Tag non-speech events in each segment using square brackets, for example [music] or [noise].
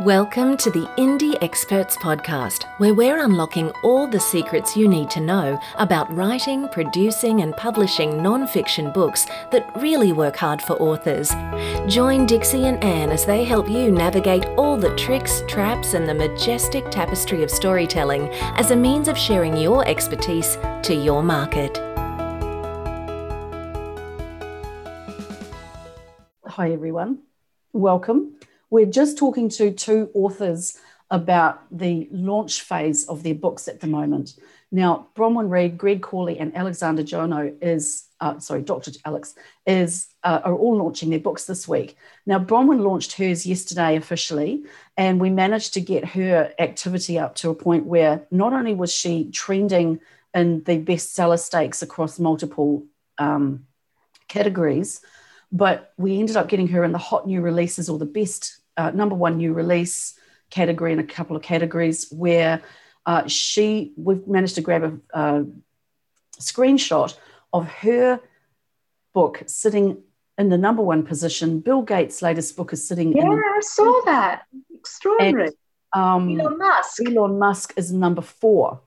Welcome to the Indie Experts Podcast, where we're unlocking all the secrets you need to know about writing, producing, and publishing non fiction books that really work hard for authors. Join Dixie and Anne as they help you navigate all the tricks, traps, and the majestic tapestry of storytelling as a means of sharing your expertise to your market. Hi, everyone. Welcome. We're just talking to two authors about the launch phase of their books at the moment. Now, Bronwyn Reid, Greg Corley, and Alexander Jono is, uh, sorry, Dr. Alex, is uh, are all launching their books this week. Now, Bronwyn launched hers yesterday officially, and we managed to get her activity up to a point where not only was she trending in the bestseller stakes across multiple um, categories, but we ended up getting her in the hot new releases or the best uh, number one new release category and a couple of categories where uh, she we've managed to grab a, a, screenshot of her book sitting in the number one position. Bill Gates' latest book is sitting. Yeah, in, I saw that. Extraordinary. And, um, Elon Musk. Elon Musk is number four.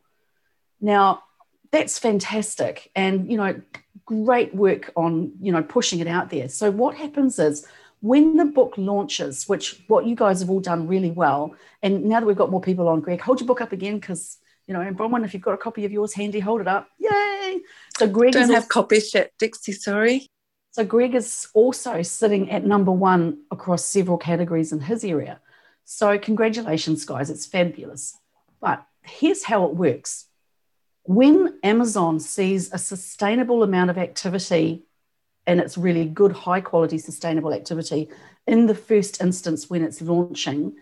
Now, that's fantastic, and you know, great work on you know pushing it out there. So what happens is when the book launches, which what you guys have all done really well, and now that we've got more people on, Greg, hold your book up again because you know, and Bronwyn, if you've got a copy of yours handy, hold it up. Yay! So Greg don't have also, copies yet, Dixie. Sorry. So Greg is also sitting at number one across several categories in his area. So congratulations, guys! It's fabulous. But here's how it works. When Amazon sees a sustainable amount of activity and it's really good, high quality, sustainable activity in the first instance when it's launching.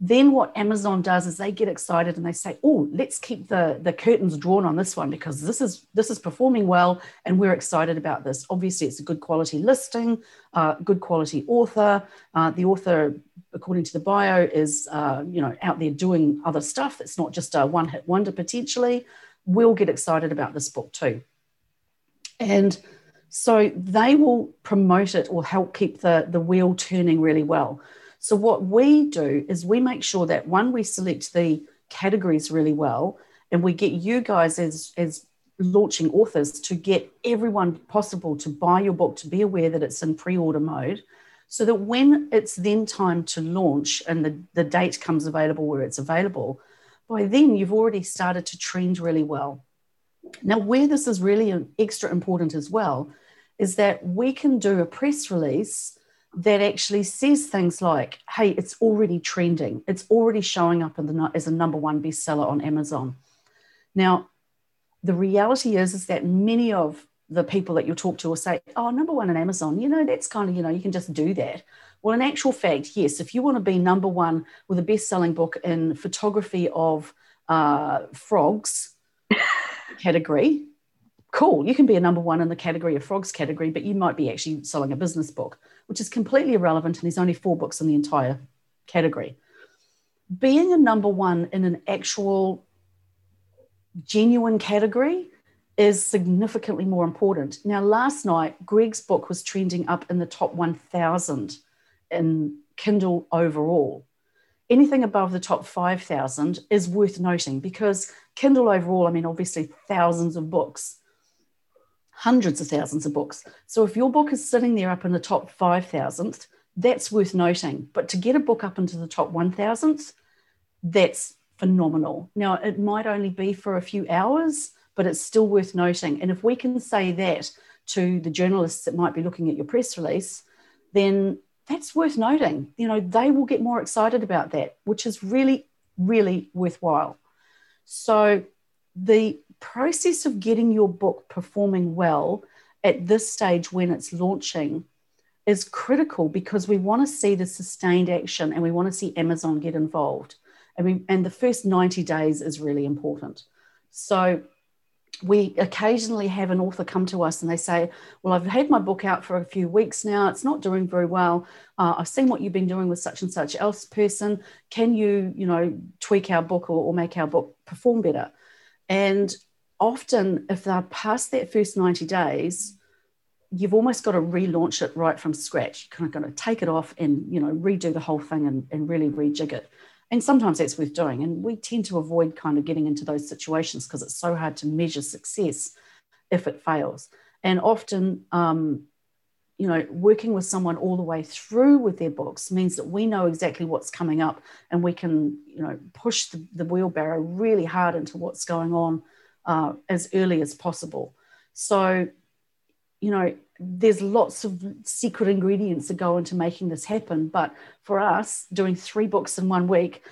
Then what Amazon does is they get excited and they say, "Oh, let's keep the the curtains drawn on this one because this is this is performing well and we're excited about this." Obviously, it's a good quality listing, uh, good quality author. Uh, the author, according to the bio, is uh, you know out there doing other stuff. It's not just a one hit wonder potentially. We'll get excited about this book too, and so they will promote it or help keep the, the wheel turning really well. So what we do is we make sure that one, we select the categories really well, and we get you guys as, as launching authors to get everyone possible to buy your book, to be aware that it's in pre-order mode, so that when it's then time to launch and the, the date comes available where it's available, by then you've already started to trend really well. Now, where this is really extra important as well is that we can do a press release that actually says things like, hey, it's already trending, it's already showing up in the, as a number one bestseller on Amazon. Now, the reality is, is that many of the people that you talk to will say, oh, number one on Amazon, you know, that's kind of, you know, you can just do that. Well, in actual fact, yes, if you want to be number one with a best selling book in photography of uh, frogs, category, cool. You can be a number one in the category of frogs category, but you might be actually selling a business book, which is completely irrelevant. And there's only four books in the entire category. Being a number one in an actual genuine category is significantly more important. Now, last night, Greg's book was trending up in the top 1,000 in Kindle overall anything above the top 5,000 is worth noting because Kindle overall, I mean, obviously thousands of books, hundreds of thousands of books. So if your book is sitting there up in the top 5,000th, that's worth noting. But to get a book up into the top 1,000th, that's phenomenal. Now, it might only be for a few hours, but it's still worth noting. And if we can say that to the journalists that might be looking at your press release, then that's worth noting. You know, they will get more excited about that, which is really, really worthwhile. So, the process of getting your book performing well at this stage when it's launching is critical because we want to see the sustained action and we want to see Amazon get involved. I mean, and the first 90 days is really important. So, we occasionally have an author come to us and they say, Well, I've had my book out for a few weeks now. It's not doing very well. Uh, I've seen what you've been doing with such and such else person. Can you, you know, tweak our book or, or make our book perform better? And often, if they're past that first 90 days, you've almost got to relaunch it right from scratch. You're kind of going to take it off and you know redo the whole thing and, and really rejig it. And sometimes that's worth doing. And we tend to avoid kind of getting into those situations because it's so hard to measure success if it fails. And often, um, you know, working with someone all the way through with their books means that we know exactly what's coming up and we can, you know, push the, the wheelbarrow really hard into what's going on uh, as early as possible. So, you know, there's lots of secret ingredients that go into making this happen. But for us, doing three books in one week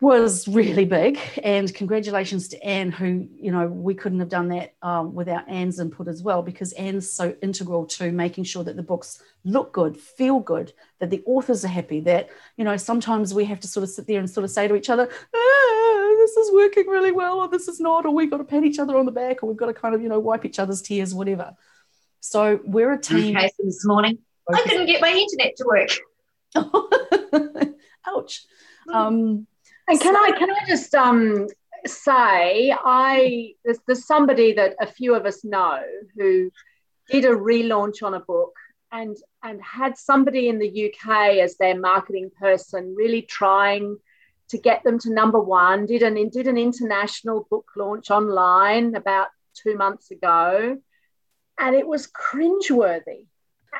was really big. And congratulations to Anne, who, you know, we couldn't have done that um, without Anne's input as well, because Anne's so integral to making sure that the books look good, feel good, that the authors are happy, that, you know, sometimes we have to sort of sit there and sort of say to each other, ah, this is working really well, or this is not, or we've got to pat each other on the back, or we've got to kind of, you know, wipe each other's tears, whatever. So we're a team. Okay, so this morning, I couldn't get my internet to work. [laughs] Ouch. Hmm. Um, and can so, I can I just um, say I there's, there's somebody that a few of us know who did a relaunch on a book and and had somebody in the UK as their marketing person really trying to get them to number one did an did an international book launch online about two months ago and it was cringeworthy.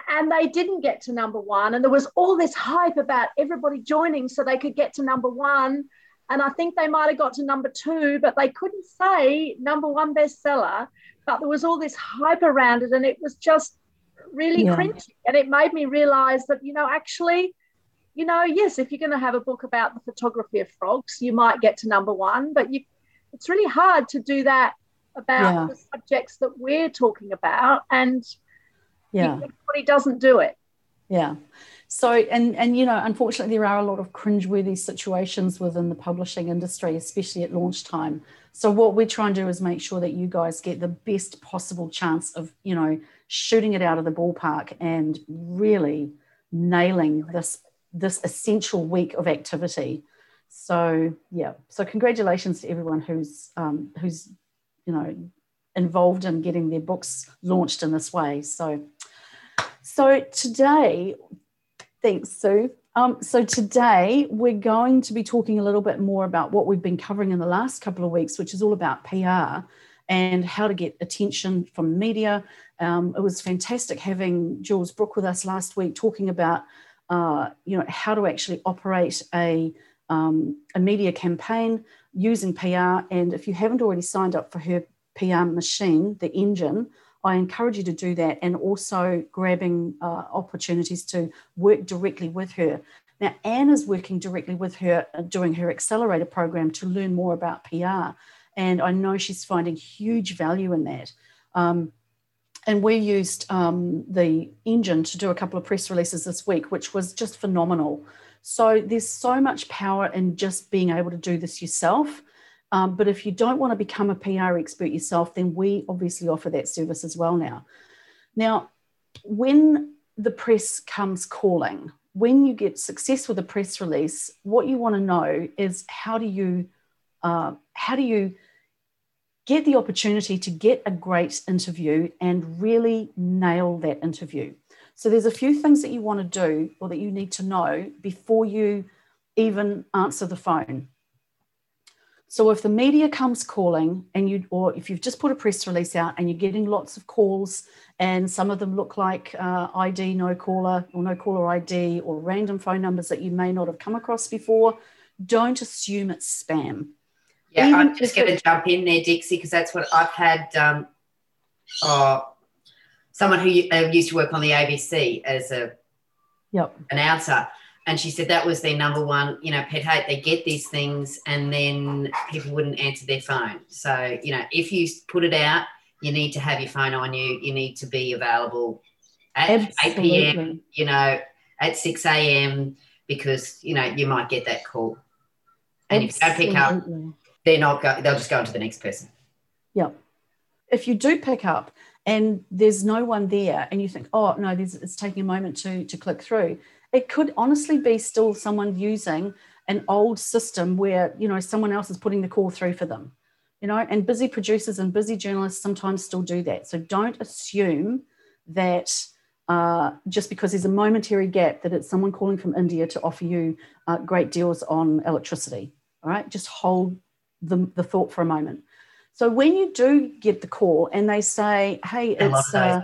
And they didn't get to number one. And there was all this hype about everybody joining so they could get to number one. And I think they might have got to number two, but they couldn't say number one bestseller. But there was all this hype around it, and it was just really yeah. cringy. And it made me realize that, you know, actually, you know, yes, if you're going to have a book about the photography of frogs, you might get to number one, but you, it's really hard to do that about yeah. the subjects that we're talking about and yeah. everybody doesn't do it. Yeah. So and and you know unfortunately there are a lot of cringeworthy situations within the publishing industry especially at launch time. So what we're trying to do is make sure that you guys get the best possible chance of you know shooting it out of the ballpark and really nailing this this essential week of activity. So yeah. So congratulations to everyone who's um, who's you know involved in getting their books launched in this way. So, so today, thanks, Sue. Um, so today we're going to be talking a little bit more about what we've been covering in the last couple of weeks, which is all about PR and how to get attention from media. Um, it was fantastic having Jules Brooke with us last week talking about, uh, you know, how to actually operate a um, a media campaign using PR. And if you haven't already signed up for her PR machine, the engine, I encourage you to do that and also grabbing uh, opportunities to work directly with her. Now, Anne is working directly with her, uh, doing her accelerator program to learn more about PR. And I know she's finding huge value in that. Um, and we used um, the engine to do a couple of press releases this week, which was just phenomenal. So there's so much power in just being able to do this yourself. Um, but if you don't want to become a PR expert yourself, then we obviously offer that service as well now. Now, when the press comes calling, when you get success with a press release, what you want to know is how do you uh, how do you get the opportunity to get a great interview and really nail that interview? So there's a few things that you want to do or that you need to know before you even answer the phone. So if the media comes calling and you, or if you've just put a press release out and you're getting lots of calls and some of them look like uh, ID, no caller or no caller ID or random phone numbers that you may not have come across before, don't assume it's spam. Yeah, Even I'm just going to jump in there, Dixie, because that's what I've had. Um, oh, someone who uh, used to work on the ABC as a yep. announcer. And she said that was their number one, you know, pet hate. They get these things and then people wouldn't answer their phone. So, you know, if you put it out, you need to have your phone on you. You need to be available at Absolutely. 8 p.m., you know, at 6 a.m. because, you know, you might get that call. And Absolutely. if you don't pick up, they're not go- they'll just go on to the next person. Yep. If you do pick up, and there's no one there and you think oh no it's taking a moment to to click through it could honestly be still someone using an old system where you know someone else is putting the call through for them you know and busy producers and busy journalists sometimes still do that so don't assume that uh, just because there's a momentary gap that it's someone calling from India to offer you uh, great deals on electricity. All right, just hold the, the thought for a moment. So when you do get the call and they say, "Hey, it's uh,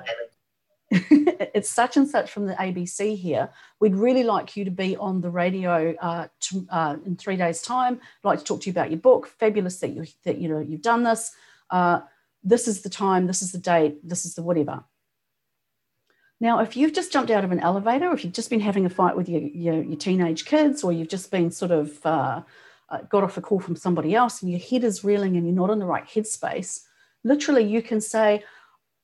[laughs] it's such and such from the ABC here. We'd really like you to be on the radio uh, to, uh, in three days' time. I'd like to talk to you about your book. Fabulous that you that you know you've done this. Uh, this is the time. This is the date. This is the whatever." Now, if you've just jumped out of an elevator, if you've just been having a fight with your, your, your teenage kids, or you've just been sort of uh, got off a call from somebody else and your head is reeling and you're not in the right headspace, literally you can say,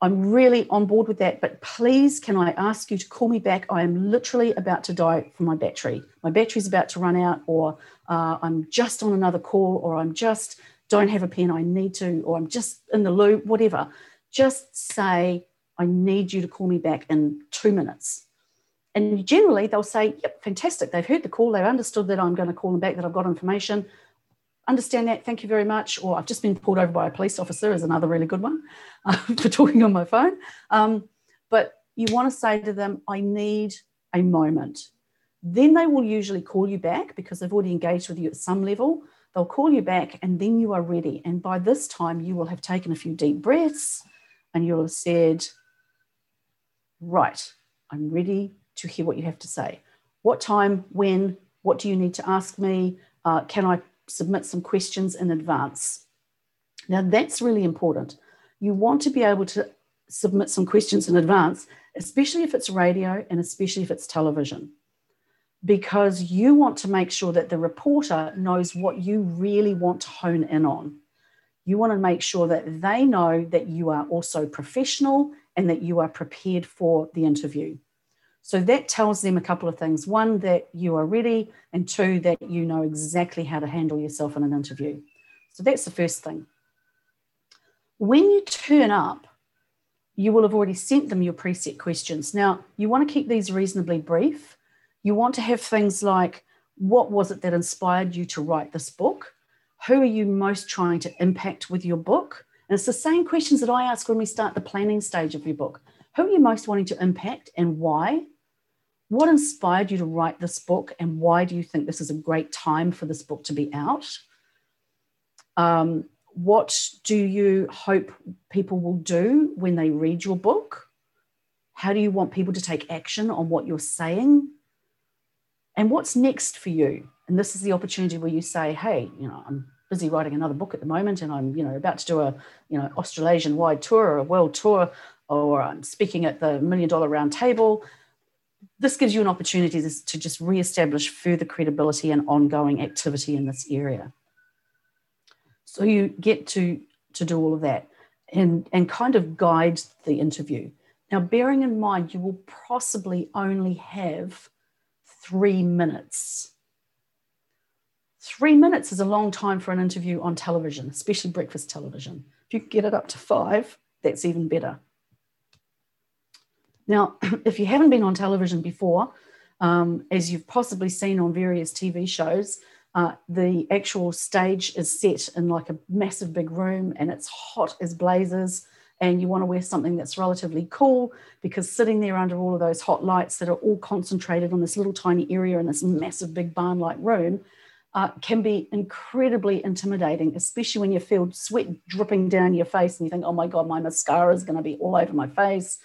I'm really on board with that, but please can I ask you to call me back? I am literally about to die from my battery. My battery's about to run out, or uh, I'm just on another call, or I'm just don't have a pen, I need to, or I'm just in the loop, whatever. Just say, I need you to call me back in two minutes. And generally they'll say, Yep, fantastic. They've heard the call. They've understood that I'm going to call them back, that I've got information. Understand that. Thank you very much. Or I've just been pulled over by a police officer, is another really good one [laughs] for talking on my phone. Um, but you want to say to them, I need a moment. Then they will usually call you back because they've already engaged with you at some level. They'll call you back and then you are ready. And by this time, you will have taken a few deep breaths and you'll have said, Right, I'm ready to hear what you have to say. What time, when, what do you need to ask me? Uh, can I submit some questions in advance? Now, that's really important. You want to be able to submit some questions in advance, especially if it's radio and especially if it's television, because you want to make sure that the reporter knows what you really want to hone in on. You want to make sure that they know that you are also professional and that you are prepared for the interview. So that tells them a couple of things. One, that you are ready, and two, that you know exactly how to handle yourself in an interview. So that's the first thing. When you turn up, you will have already sent them your preset questions. Now, you want to keep these reasonably brief. You want to have things like what was it that inspired you to write this book? Who are you most trying to impact with your book? And it's the same questions that I ask when we start the planning stage of your book. Who are you most wanting to impact and why? What inspired you to write this book and why do you think this is a great time for this book to be out? Um, what do you hope people will do when they read your book? How do you want people to take action on what you're saying? And what's next for you? And this is the opportunity where you say, hey, you know, I'm busy writing another book at the moment and I'm, you know, about to do a, you know, Australasian wide tour or a world tour, or I'm speaking at the million dollar round table. This gives you an opportunity to, just re-establish further credibility and ongoing activity in this area. So you get to, to do all of that and, and kind of guide the interview. Now, bearing in mind, you will possibly only have three minutes Three minutes is a long time for an interview on television, especially breakfast television. If you get it up to five, that's even better. Now, [clears throat] if you haven't been on television before, um, as you've possibly seen on various TV shows, uh, the actual stage is set in like a massive big room and it's hot as blazes. And you want to wear something that's relatively cool because sitting there under all of those hot lights that are all concentrated on this little tiny area in this massive big barn like room uh, can be incredibly intimidating, especially when you feel sweat dripping down your face and you think, oh my God, my mascara is going to be all over my face.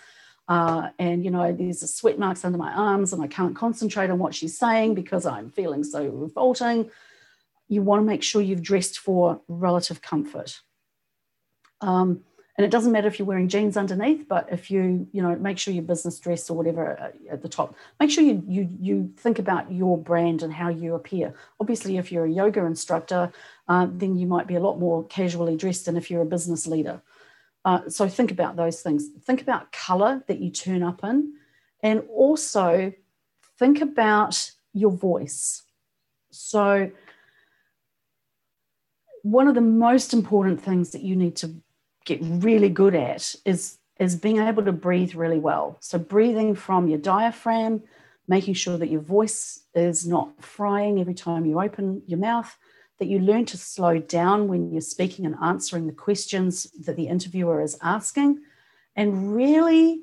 Uh, and, you know, there's sweat marks under my arms and I can't concentrate on what she's saying because I'm feeling so revolting. You want to make sure you've dressed for relative comfort. Um, and it doesn't matter if you're wearing jeans underneath but if you you know make sure your business dress or whatever uh, at the top make sure you you you think about your brand and how you appear obviously if you're a yoga instructor uh, then you might be a lot more casually dressed than if you're a business leader uh, so think about those things think about color that you turn up in and also think about your voice so one of the most important things that you need to get really good at is is being able to breathe really well. So breathing from your diaphragm, making sure that your voice is not frying every time you open your mouth, that you learn to slow down when you're speaking and answering the questions that the interviewer is asking, and really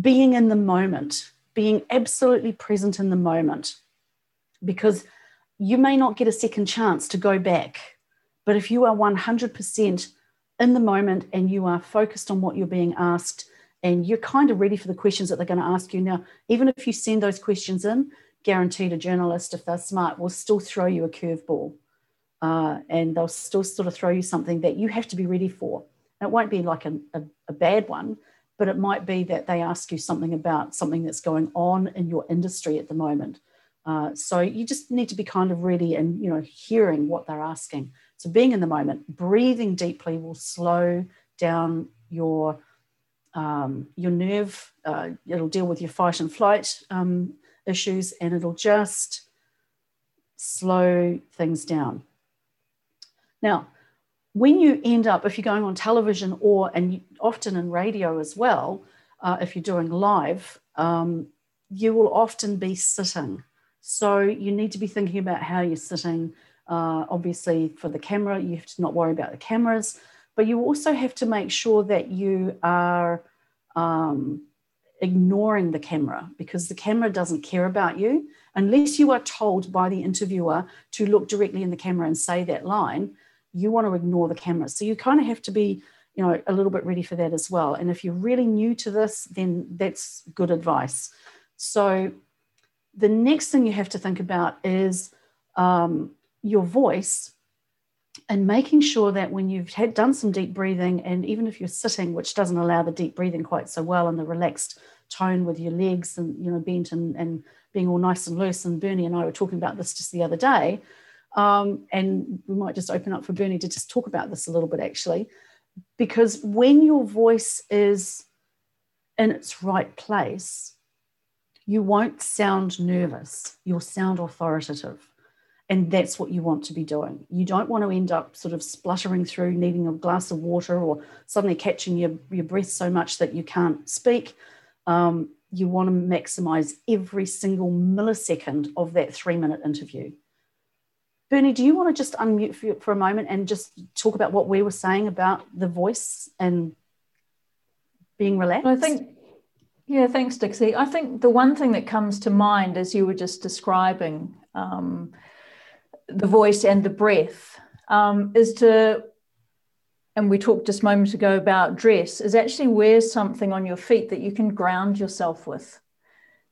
being in the moment, being absolutely present in the moment, because you may not get a second chance to go back. But if you are 100% in the moment and you are focused on what you're being asked and you're kind of ready for the questions that they're going to ask you now, even if you send those questions in, guaranteed a journalist, if they're smart, will still throw you a curveball. Uh, and they'll still sort of throw you something that you have to be ready for. And it won't be like a, a, a bad one, but it might be that they ask you something about something that's going on in your industry at the moment. Uh, so you just need to be kind of ready and you know hearing what they're asking. So being in the moment, breathing deeply will slow down your um, your nerve. Uh, it'll deal with your fight and flight um, issues, and it'll just slow things down. Now, when you end up, if you're going on television or and often in radio as well, uh, if you're doing live, um, you will often be sitting. So you need to be thinking about how you're sitting. Uh, obviously, for the camera, you have to not worry about the cameras, but you also have to make sure that you are um, ignoring the camera because the camera doesn't care about you unless you are told by the interviewer to look directly in the camera and say that line you want to ignore the camera. So you kind of have to be, you know, a little bit ready for that as well. And if you're really new to this, then that's good advice. So the next thing you have to think about is um, your voice and making sure that when you've had done some deep breathing and even if you're sitting which doesn't allow the deep breathing quite so well and the relaxed tone with your legs and you know bent and, and being all nice and loose and bernie and i were talking about this just the other day um, and we might just open up for Bernie to just talk about this a little bit actually. Because when your voice is in its right place, you won't sound nervous, you'll sound authoritative. And that's what you want to be doing. You don't want to end up sort of spluttering through, needing a glass of water, or suddenly catching your, your breath so much that you can't speak. Um, you want to maximize every single millisecond of that three minute interview. Bernie, do you want to just unmute for, for a moment and just talk about what we were saying about the voice and being relaxed? I think, yeah, thanks, Dixie. I think the one thing that comes to mind as you were just describing um, the voice and the breath um, is to, and we talked just moments ago about dress, is actually wear something on your feet that you can ground yourself with,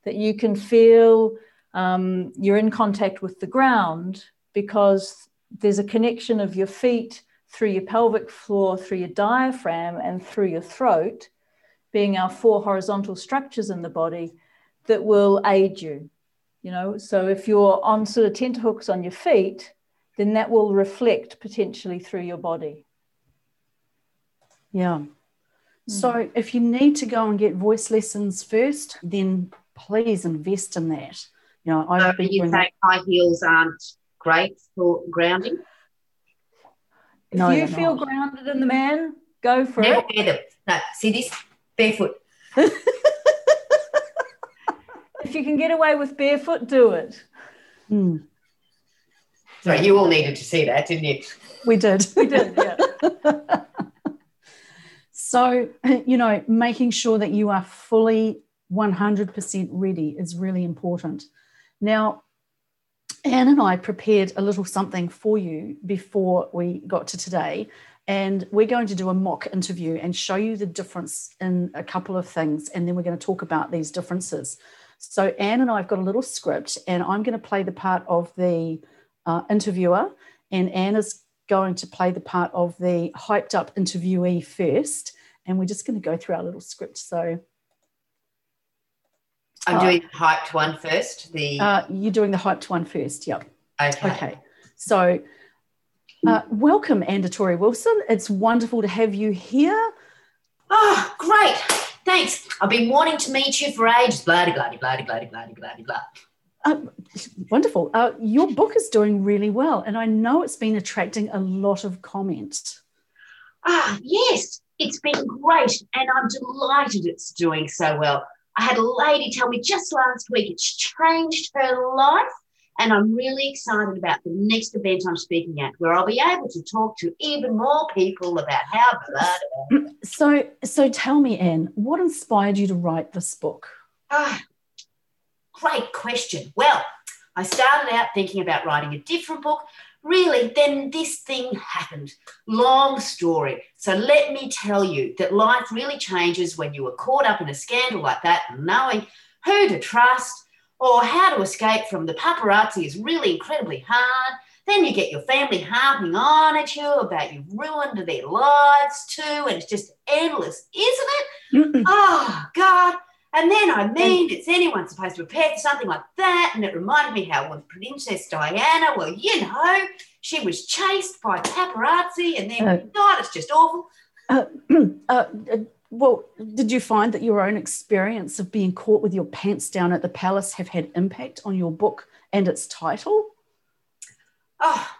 that you can feel um, you're in contact with the ground because there's a connection of your feet through your pelvic floor, through your diaphragm, and through your throat, being our four horizontal structures in the body that will aid you. You know, so if you're on sort of tenterhooks on your feet, then that will reflect potentially through your body. Yeah. Hmm. So if you need to go and get voice lessons first, then please invest in that. You know, I've so been you think high heels aren't great for grounding? If no, you feel not. grounded in the man, go for Never it. Wear them. No, see this barefoot. [laughs] if you can get away with barefoot, do it. Mm. Sorry, you all needed to see that, didn't you? We did. We did, yeah. [laughs] so, you know, making sure that you are fully 100% ready is really important. Now, Anne and I prepared a little something for you before we got to today. And we're going to do a mock interview and show you the difference in a couple of things. And then we're going to talk about these differences. So, Anne and I have got a little script, and I'm going to play the part of the uh, interviewer, and Anne is going to play the part of the hyped up interviewee first. And we're just going to go through our little script. So, I'm uh, doing the hyped one first. The uh, you're doing the hyped one first. Yep. Okay. Okay. So, uh, welcome, Andatori Wilson. It's wonderful to have you here. Oh, great. Thanks. I've been wanting to meet you for ages. Blah, blah, blah, blah, blah, blah, blah, blah. Uh, wonderful. Uh, your book is doing really well, and I know it's been attracting a lot of comment. Ah, yes, it's been great, and I'm delighted it's doing so well. I had a lady tell me just last week it's changed her life And I'm really excited about the next event I'm speaking at, where I'll be able to talk to even more people about how. so, so tell me, Anne, what inspired you to write this book? Ah, great question. Well, I started out thinking about writing a different book. Really, then this thing happened. Long story. So let me tell you that life really changes when you are caught up in a scandal like that, knowing who to trust or how to escape from the paparazzi is really incredibly hard. Then you get your family harping on at you about you've ruined their lives too, and it's just endless, isn't it? oh, God. And then I mean, it's anyone supposed to prepare for something like that? And it reminded me how when Princess Diana, well, you know, she was chased by paparazzi, and then uh, God, it's just awful. Uh, [clears throat] uh, well, did you find that your own experience of being caught with your pants down at the palace have had impact on your book and its title? Oh,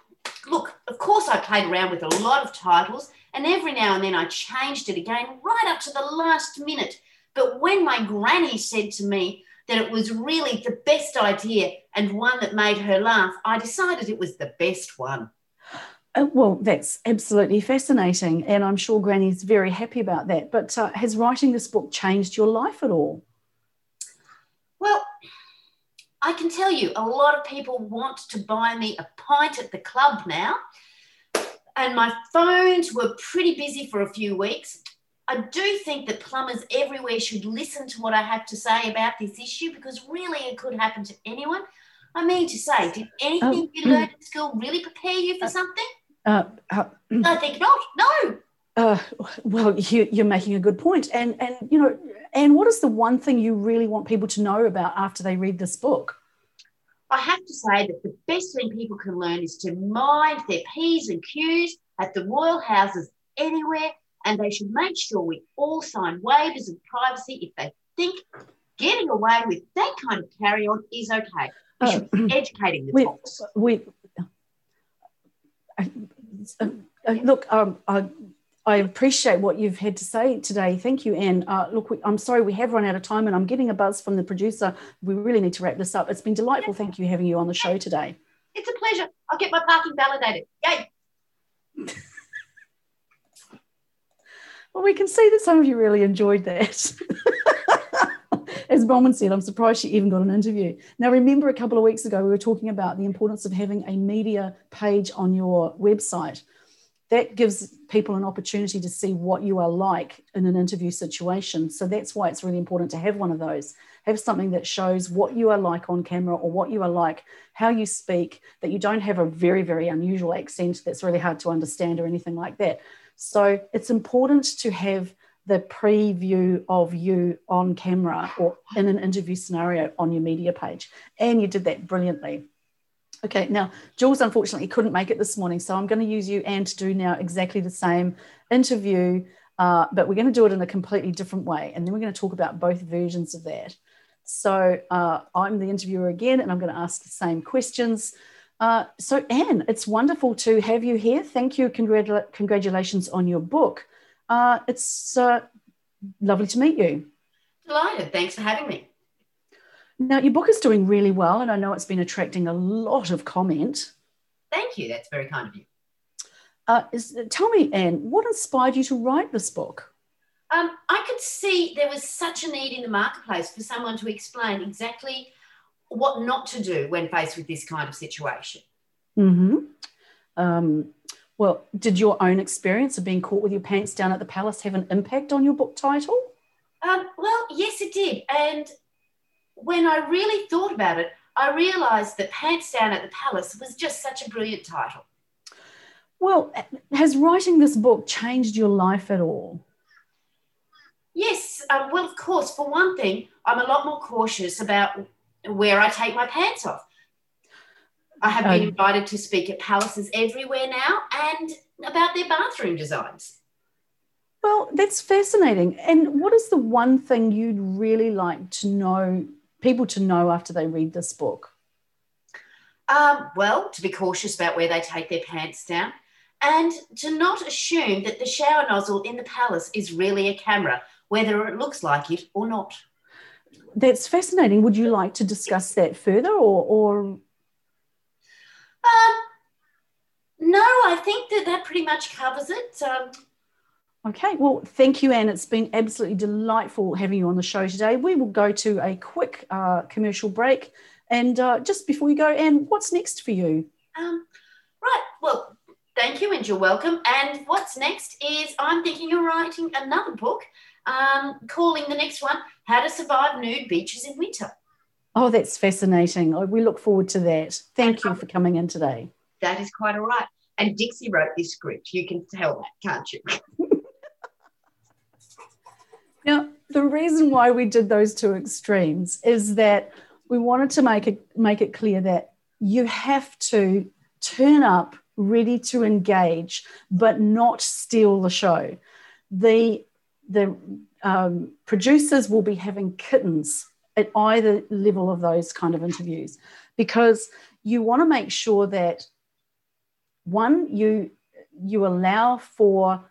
look, of course I played around with a lot of titles, and every now and then I changed it again right up to the last minute but when my granny said to me that it was really the best idea and one that made her laugh, I decided it was the best one. Uh, well, that's absolutely fascinating. And I'm sure Granny's very happy about that. But uh, has writing this book changed your life at all? Well, I can tell you, a lot of people want to buy me a pint at the club now. And my phones were pretty busy for a few weeks. I do think that plumbers everywhere should listen to what I have to say about this issue because really it could happen to anyone. I mean to say, did anything oh, you learned at school really prepare you for uh, something? Uh, uh, mm. I think not. No. Uh, well, you, you're making a good point, and and you know, and what is the one thing you really want people to know about after they read this book? I have to say that the best thing people can learn is to mind their p's and q's at the royal houses anywhere and they should make sure we all sign waivers of privacy if they think getting away with that kind of carry on is okay. We uh, should be [clears throat] educating the we. We, uh, uh, look, um, I, I appreciate what you've had to say today. Thank you, Anne. Uh, look, we, I'm sorry we have run out of time, and I'm getting a buzz from the producer. We really need to wrap this up. It's been delightful. Thank you having you on the show today. It's a pleasure. I'll get my parking validated. Yay! [laughs] Well, we can see that some of you really enjoyed that. [laughs] As Bronwyn said, I'm surprised she even got an interview. Now, remember a couple of weeks ago, we were talking about the importance of having a media page on your website. That gives people an opportunity to see what you are like in an interview situation. So that's why it's really important to have one of those. Have something that shows what you are like on camera or what you are like, how you speak, that you don't have a very, very unusual accent that's really hard to understand or anything like that. So it's important to have the preview of you on camera or in an interview scenario on your media page. And you did that brilliantly. Okay, now Jules unfortunately couldn't make it this morning, so I'm going to use you and to do now exactly the same interview, uh, but we're going to do it in a completely different way. And then we're going to talk about both versions of that. So uh, I'm the interviewer again, and I'm going to ask the same questions. Uh, so, Anne, it's wonderful to have you here. Thank you. Congratula- congratulations on your book. Uh, it's uh, lovely to meet you. Delighted. Thanks for having me. Now, your book is doing really well, and I know it's been attracting a lot of comment. Thank you. That's very kind of you. Uh, is, tell me, Anne, what inspired you to write this book? Um, I could see there was such a need in the marketplace for someone to explain exactly what not to do when faced with this kind of situation. Mm-hmm. Um, well, did your own experience of being caught with your pants down at the palace have an impact on your book title? Um, well, yes, it did. And when I really thought about it, I realised that Pants Down at the Palace was just such a brilliant title. Well, has writing this book changed your life at all? Yes. Um, well, of course, for one thing, I'm a lot more cautious about where I take my pants off. I have been um, invited to speak at palaces everywhere now and about their bathroom designs. Well, that's fascinating. And what is the one thing you'd really like to know, people to know after they read this book? Um, well, to be cautious about where they take their pants down and to not assume that the shower nozzle in the palace is really a camera, whether it looks like it or not that's fascinating. Would you like to discuss that further or, or? Um, no, I think that that pretty much covers it. Um, Okay, well, thank you, Anne. It's been absolutely delightful having you on the show today. We will go to a quick uh, commercial break. And uh, just before we go, Anne, what's next for you? Um, right, well, thank you and you're welcome. And what's next is I'm thinking of writing another book, um, calling the next one How to Survive Nude Beaches in Winter. Oh, that's fascinating. Oh, we look forward to that. Thank you for coming in today. That is quite all right. And Dixie wrote this script. You can tell that, can't you? [laughs] Now, the reason why we did those two extremes is that we wanted to make it make it clear that you have to turn up ready to engage, but not steal the show. The the um, producers will be having kittens at either level of those kind of interviews because you want to make sure that one you you allow for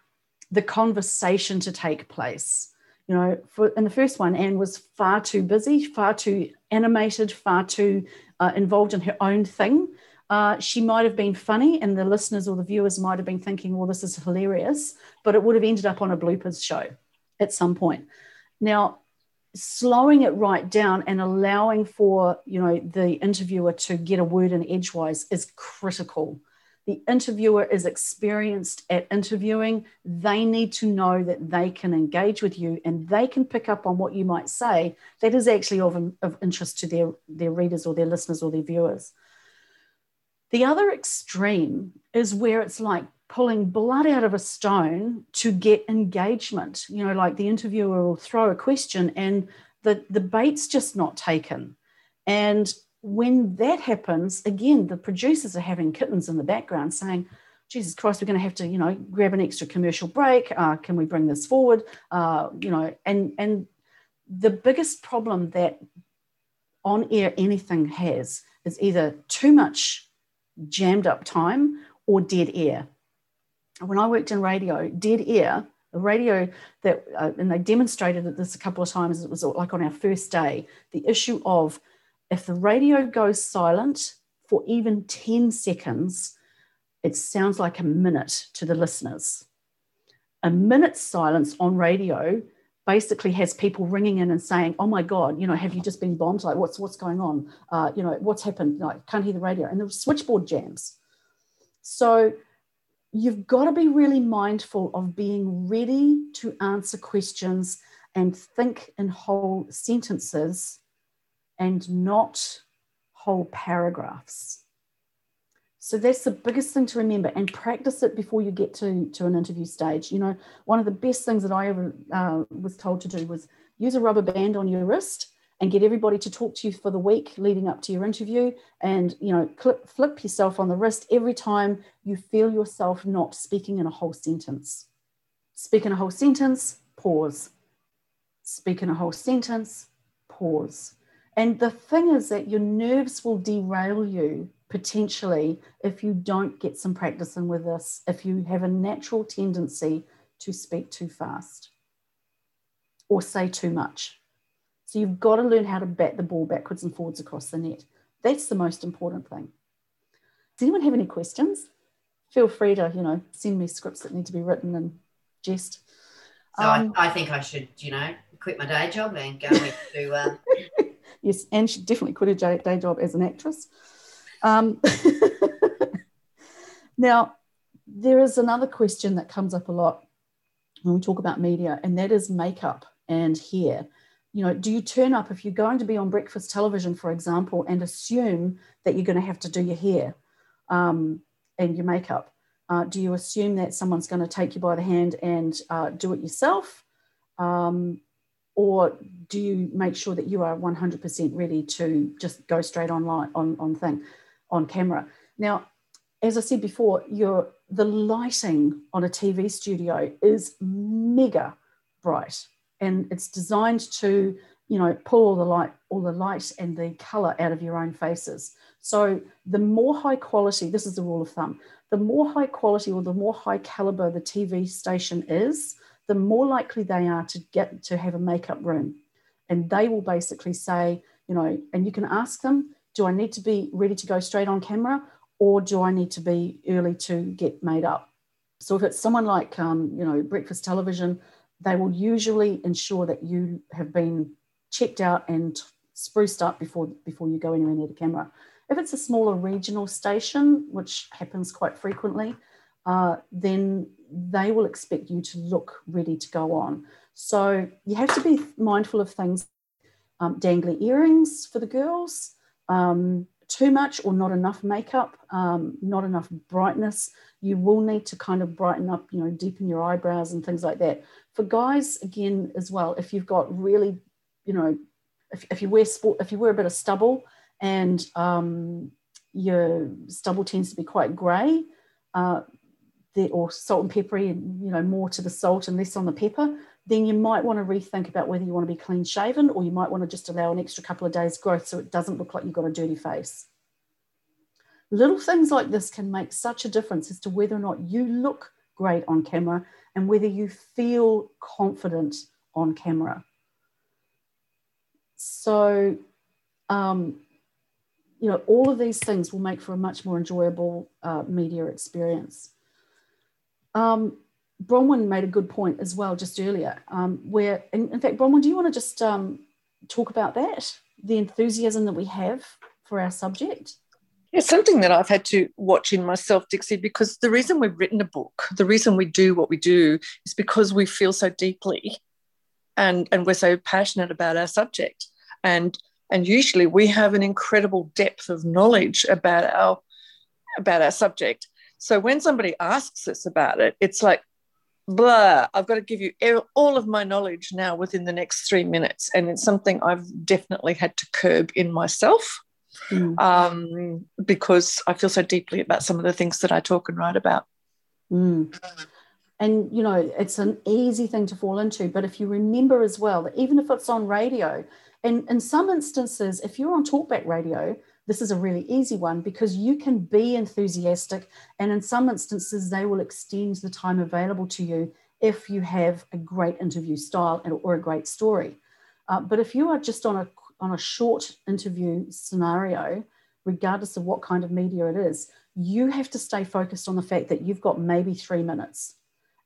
the conversation to take place you know, for, in the first one, Anne was far too busy, far too animated, far too uh, involved in her own thing. Uh, she might have been funny, and the listeners or the viewers might have been thinking, well, this is hilarious, but it would have ended up on a bloopers show at some point. Now, slowing it right down and allowing for you know the interviewer to get a word in edgewise is critical the interviewer is experienced at interviewing. They need to know that they can engage with you and they can pick up on what you might say that is actually of, of interest to their, their readers or their listeners or their viewers. The other extreme is where it's like pulling blood out of a stone to get engagement. You know, like the interviewer will throw a question and the, the bait's just not taken. And when that happens, again, the producers are having kittens in the background saying, Jesus Christ, we're going to have to, you know, grab an extra commercial break. Uh, can we bring this forward? Uh, you know, and and the biggest problem that on air anything has is either too much jammed up time or dead air. When I worked in radio, dead air, a radio that, uh, and they demonstrated this a couple of times. It was like on our first day, the issue of if the radio goes silent for even 10 seconds, it sounds like a minute to the listeners. A minute's silence on radio basically has people ringing in and saying, "Oh my God, you know, have you just been bombed? Like, what's what's going on? Uh, you know, what's happened? Like, can't hear the radio." And the switchboard jams. So you've got to be really mindful of being ready to answer questions and think in whole sentences and not whole paragraphs. So that's the biggest thing to remember and practice it before you get to, to an interview stage. You know, one of the best things that I ever uh, was told to do was use a rubber band on your wrist and get everybody to talk to you for the week leading up to your interview and you know clip, flip yourself on the wrist every time you feel yourself not speaking in a whole sentence. Speak in a whole sentence pause. Speak in a whole sentence pause. And the thing is that your nerves will derail you potentially if you don't get some practice in with this, if you have a natural tendency to speak too fast or say too much. So you've got to learn how to bat the ball backwards and forwards across the net. That's the most important thing. Does anyone have any questions? Feel free to, you know, send me scripts that need to be written and just. So um, I, I, think I should, you know, quit my day job and go into [laughs] uh, Yes, and she definitely quit her day job as an actress. Um, [laughs] now, there is another question that comes up a lot when we talk about media, and that is makeup and hair. You know, do you turn up if you're going to be on breakfast television, for example, and assume that you're going to have to do your hair um, and your makeup? Uh, do you assume that someone's going to take you by the hand and uh, do it yourself? Um, or do you make sure that you are 100% ready to just go straight online on, on thing on camera now as i said before the lighting on a tv studio is mega bright and it's designed to you know pull all the light all the light and the color out of your own faces so the more high quality this is the rule of thumb the more high quality or the more high caliber the tv station is the more likely they are to get to have a makeup room. And they will basically say, you know, and you can ask them, do I need to be ready to go straight on camera? or do I need to be early to get made up? So if it's someone like, um, you know, breakfast television, they will usually ensure that you have been checked out and spruced up before before you go anywhere near the camera. If it's a smaller regional station, which happens quite frequently, uh, then they will expect you to look ready to go on. So you have to be mindful of things, um, dangly earrings for the girls, um, too much or not enough makeup, um, not enough brightness. You will need to kind of brighten up, you know, deepen your eyebrows and things like that. For guys, again, as well, if you've got really, you know, if, if you wear sport, if you wear a bit of stubble and um, your stubble tends to be quite grey, uh, or salt and peppery, and you know more to the salt and less on the pepper, then you might want to rethink about whether you want to be clean shaven or you might want to just allow an extra couple of days growth so it doesn't look like you've got a dirty face. Little things like this can make such a difference as to whether or not you look great on camera and whether you feel confident on camera. So, um, you know, all of these things will make for a much more enjoyable uh, media experience. Um, Bronwyn made a good point as well just earlier, um, where, in, in, fact, Bronwyn, do you want to just um, talk about that? The enthusiasm that we have for our subject? It's something that I've had to watch in myself, Dixie, because the reason we've written a book, the reason we do what we do is because we feel so deeply and, and we're so passionate about our subject. And, and usually we have an incredible depth of knowledge about our, about our subject. So when somebody asks us about it, it's like, blah, I've got to give you all of my knowledge now within the next three minutes. And it's something I've definitely had to curb in myself mm. um, because I feel so deeply about some of the things that I talk and write about. Mm. And, you know, it's an easy thing to fall into. But if you remember as well that even if it's on radio, and in some instances, if you're on talkback radio, this is a really easy one because you can be enthusiastic, and in some instances, they will extend the time available to you if you have a great interview style or a great story. Uh, but if you are just on a on a short interview scenario, regardless of what kind of media it is, you have to stay focused on the fact that you've got maybe three minutes.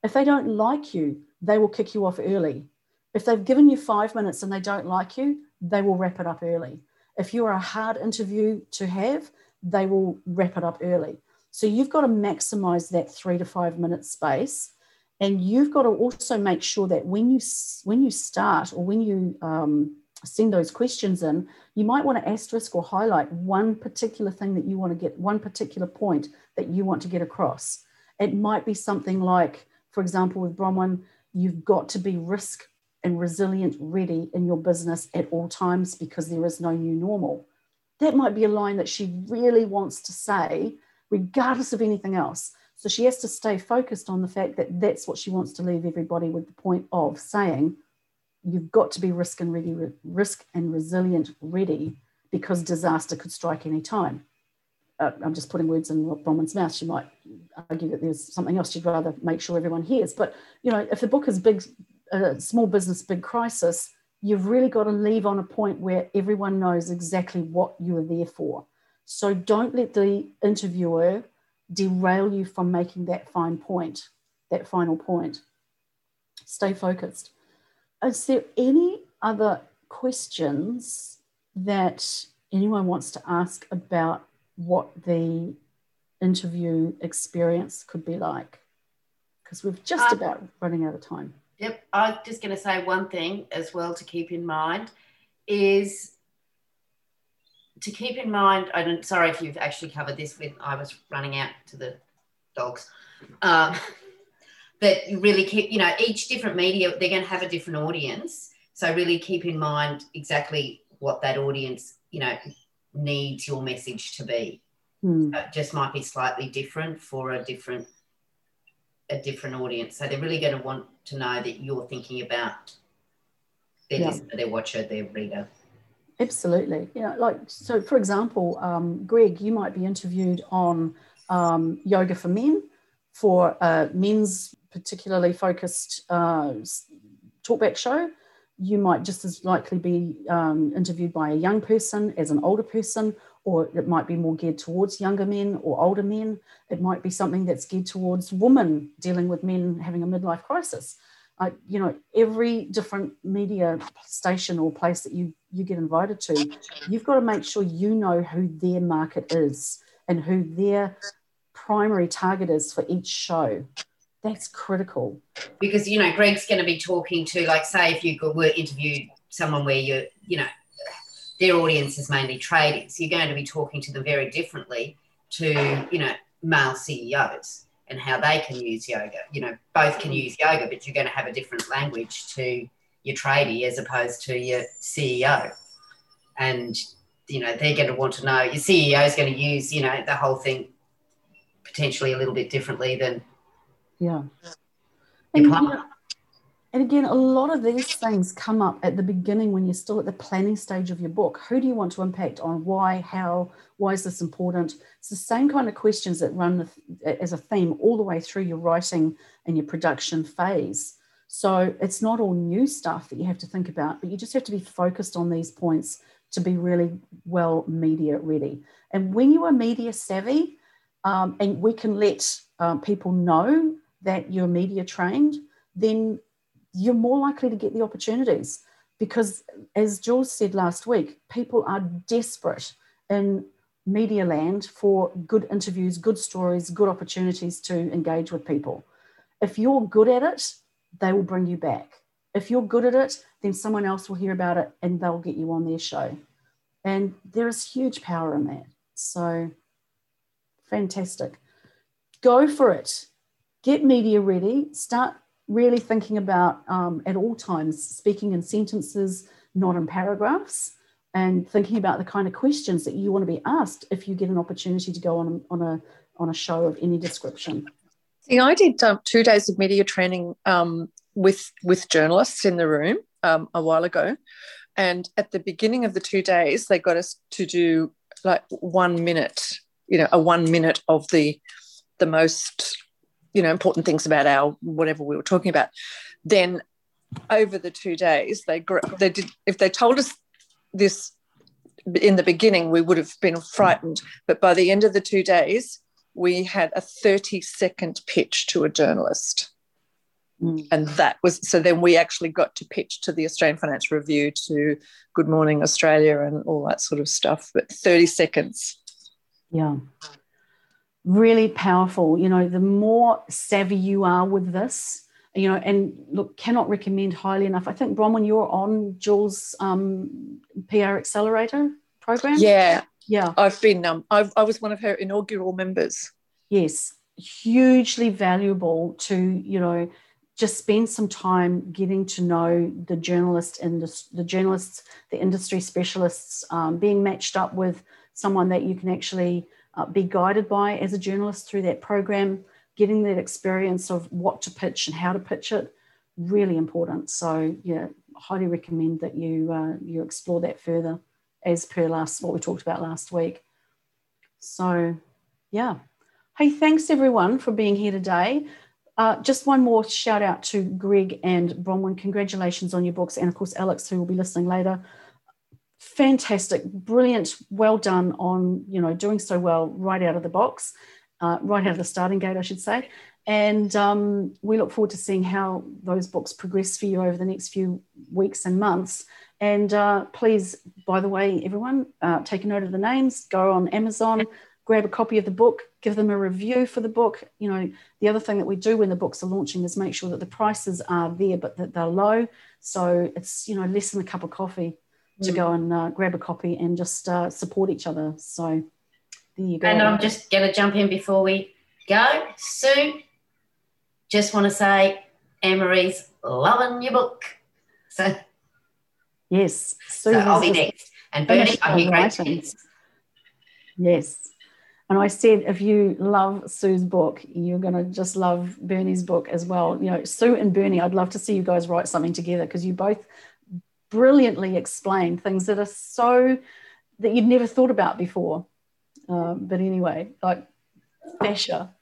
If they don't like you, they will kick you off early. If they've given you five minutes and they don't like you, they will wrap it up early. If you're a hard interview to have, they will wrap it up early. So you've got to maximize that three to five minute space. And you've got to also make sure that when you when you start or when you um, send those questions in, you might want to asterisk or highlight one particular thing that you want to get, one particular point that you want to get across. It might be something like, for example, with Bronwyn, you've got to be risk and resilient ready in your business at all times because there is no new normal. That might be a line that she really wants to say, regardless of anything else. So she has to stay focused on the fact that that's what she wants to leave everybody with the point of saying, you've got to be risk and ready, risk and resilient ready because disaster could strike any time. Uh, I'm just putting words in Bronwyn's mouth. She might argue that there's something else she'd rather make sure everyone hears. But you know, if the book is big, a small business big crisis, you've really got to leave on a point where everyone knows exactly what you are there for. So don't let the interviewer derail you from making that fine point, that final point. Stay focused. Is there any other questions that anyone wants to ask about what the interview experience could be like? Because we're just um, about running out of time. Yep. I'm just going to say one thing as well to keep in mind is to keep in mind. I'm sorry if you've actually covered this with, I was running out to the dogs. Um, [laughs] but really keep, you know, each different media, they're going to have a different audience. So really keep in mind exactly what that audience, you know, needs your message to be. Mm. it just might be slightly different for a different a different audience. So they're really going to want to know that you're thinking about their yeah. listener, their watcher, their reader. Absolutely. Yeah. Like, so for example, um, Greg, you might be interviewed on um, yoga for men for a men's particularly focused uh, talkback show. You might just as likely be um, interviewed by a young person as an older person, or it might be more geared towards younger men or older men. It might be something that's geared towards women dealing with men having a midlife crisis. Uh, you know, every different media station or place that you you get invited to, you've got to make sure you know who their market is and who their primary target is for each show. That's critical. Because you know, Greg's going to be talking to, like, say, if you were interviewed someone where you're, you know, their audience is mainly trading. So you're going to be talking to them very differently to, you know, male CEOs and how they can use yoga. You know, both can use yoga, but you're going to have a different language to your tradie as opposed to your CEO. And, you know, they're going to want to know your CEO is going to use, you know, the whole thing potentially a little bit differently than yeah. And, you know, and again, a lot of these things come up at the beginning when you're still at the planning stage of your book. Who do you want to impact on? Why? How? Why is this important? It's the same kind of questions that run as a theme all the way through your writing and your production phase. So it's not all new stuff that you have to think about, but you just have to be focused on these points to be really well media ready. And when you are media savvy, um, and we can let um, people know that you're media trained, then you're more likely to get the opportunities because as Jules said last week, people are desperate in media land for good interviews, good stories, good opportunities to engage with people. If you're good at it, they will bring you back. If you're good at it, then someone else will hear about it and they'll get you on their show. And there is huge power in that. So fantastic. Go for it. Get media ready. Start really thinking about um, at all times speaking in sentences, not in paragraphs, and thinking about the kind of questions that you want to be asked if you get an opportunity to go on, on, a, on a show of any description. See, I did um, two days of media training um, with, with journalists in the room um, a while ago. And at the beginning of the two days, they got us to do like one minute, you know, a one minute of the the most you know important things about our whatever we were talking about then over the two days they grew, they did if they told us this in the beginning we would have been frightened. But by the end of the two days we had a 30 second pitch to a journalist. Mm. and that was so then we actually got to pitch to the australian financial review to good morning australia and all that sort of stuff but 30 seconds. Yeah really powerful. You know, the more savvy you are with this, you know, and look, cannot recommend highly enough. I think Bronwyn, you're on Jules' um, PR Accelerator program. Yeah, yeah. I've been. Um, I've, I was one of her inaugural members. Yes, hugely valuable to you know just spend some time getting to know the journalist and the journalists, the industry specialists, um, being matched up with someone that you can actually uh, be guided by as a journalist through that program, getting that experience of what to pitch and how to pitch it, really important. So yeah, highly recommend that you uh, you explore that further, as per last what we talked about last week. So yeah, hey, thanks everyone for being here today. Uh, just one more shout out to Greg and Bronwyn. Congratulations on your books, and of course Alex, who will be listening later fantastic, brilliant, well done on you know doing so well right out of the box, uh, right out of the starting gate, I should say. And um, we look forward to seeing how those books progress for you over the next few weeks and months. And uh, please, by the way, everyone, uh, take a note of the names. Go on Amazon, grab a copy of the book, give them a review for the book. You know, the other thing that we do when the books are launching is make sure that the prices are there, but that they're low. So it's you know less than a cup of coffee to go mm. and uh, grab a copy and just uh, support each other. So there you go. And I'm just going to jump in before we go. Sue, just want to say Emery's loving your book. So yes, Sue so I'll be next. And Bernie, I hear great things. Yes. And I said, if you love Sue's book, you're going to just love Bernie's book as well. You know, Sue and Bernie, I'd love to see you guys write something together because you both brilliantly explain things that are so that you'd never thought about before. Um, but anyway, like fascia,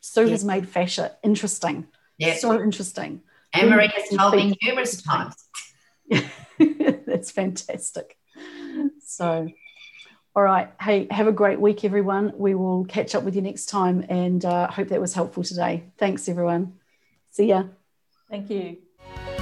Sue has made fascia interesting. Yeah. So interesting. Anne Marie has told me numerous times. [laughs] That's fantastic. So, All right. Hey, have a great week, everyone. We will catch up with you next time and uh, hope that was helpful today. Thanks, everyone. See ya. Thank you.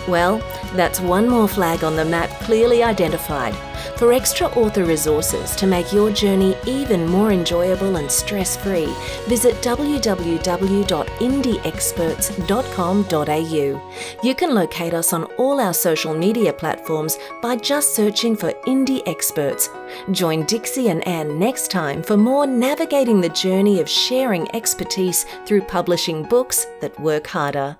Well, that's one more flag on the map clearly identified. For extra author resources to make your journey even more enjoyable and stress free, visit www.indieexperts.com.au. You can locate us on all our social media platforms by just searching for Indie Experts. Join Dixie and Anne next time for more navigating the journey of sharing expertise through publishing books that work harder.